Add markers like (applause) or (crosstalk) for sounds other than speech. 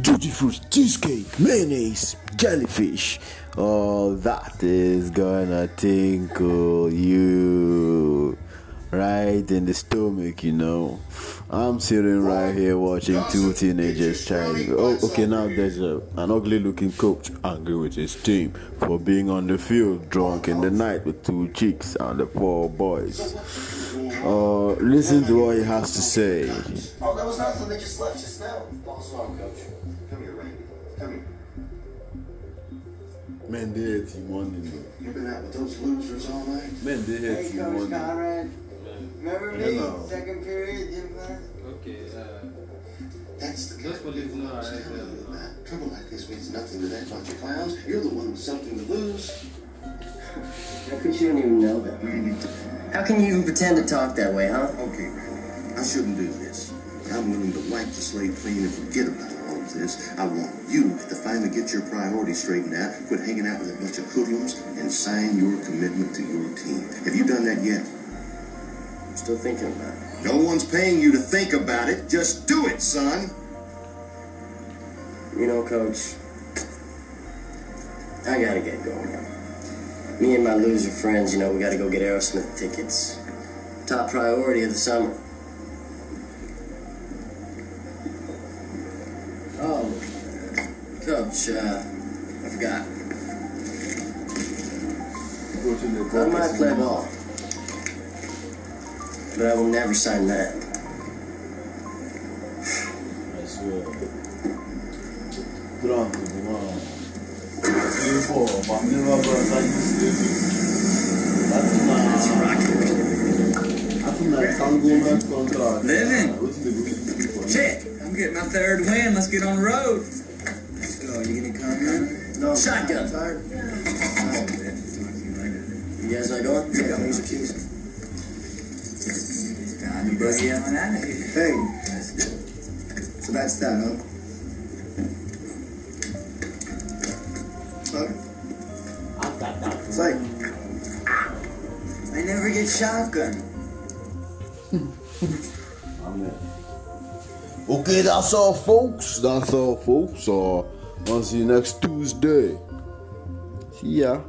Duty fruit, cheesecake, mayonnaise, jellyfish. Oh, that is gonna tinkle you right in the stomach, you know. I'm sitting right here watching two teenagers trying. Oh, okay, now there's a, an ugly looking coach angry with his team for being on the field drunk in the night with two chicks and the four boys. Uh, listen to what he has to say. Oh, that was nothing. They just left just now. What's wrong, coach? Man, they hate him morning. You've been out with those losers all night? Man, they hate Hey, him Coach. Conrad. Remember me? Hello. Second period, gym class? Okay, uh, That's the Those kind of police people know I was I- telling you about. Trouble like this means nothing to that bunch of clowns. You're the one with something to lose. How could you even know that? How can you even pretend to talk that way, huh? Okay, I shouldn't do this. I'm willing to wipe the slate clean and forget about all of this. I want you to finally get your priorities straightened out, quit hanging out with a bunch of hoodlums, and sign your commitment to your team. Have you done that yet? I'm still thinking about it. No one's paying you to think about it. Just do it, son. You know, Coach, I gotta get going. Me and my loser friends, you know, we gotta go get Aerosmith tickets. Top priority of the summer. Uh, I forgot. I might play ball. But I will never sign that. I swear. Drunk, man. Before, but never gonna sign this That's not. That's not entanglement contract. Living. What's the good for? Shit, I'm getting my third win. Let's get on the road. Let's. You gonna come in? No. Shotgun. Tired. You guys not going? Yeah, things are keys. Time to boogie on out of here. Hey, Let's do it. so that's that, huh? Okay. It's like, I never get shotgun. (laughs) Okay, that's all, folks. That's all, folks. Uh, I'll see you next Tuesday. See ya.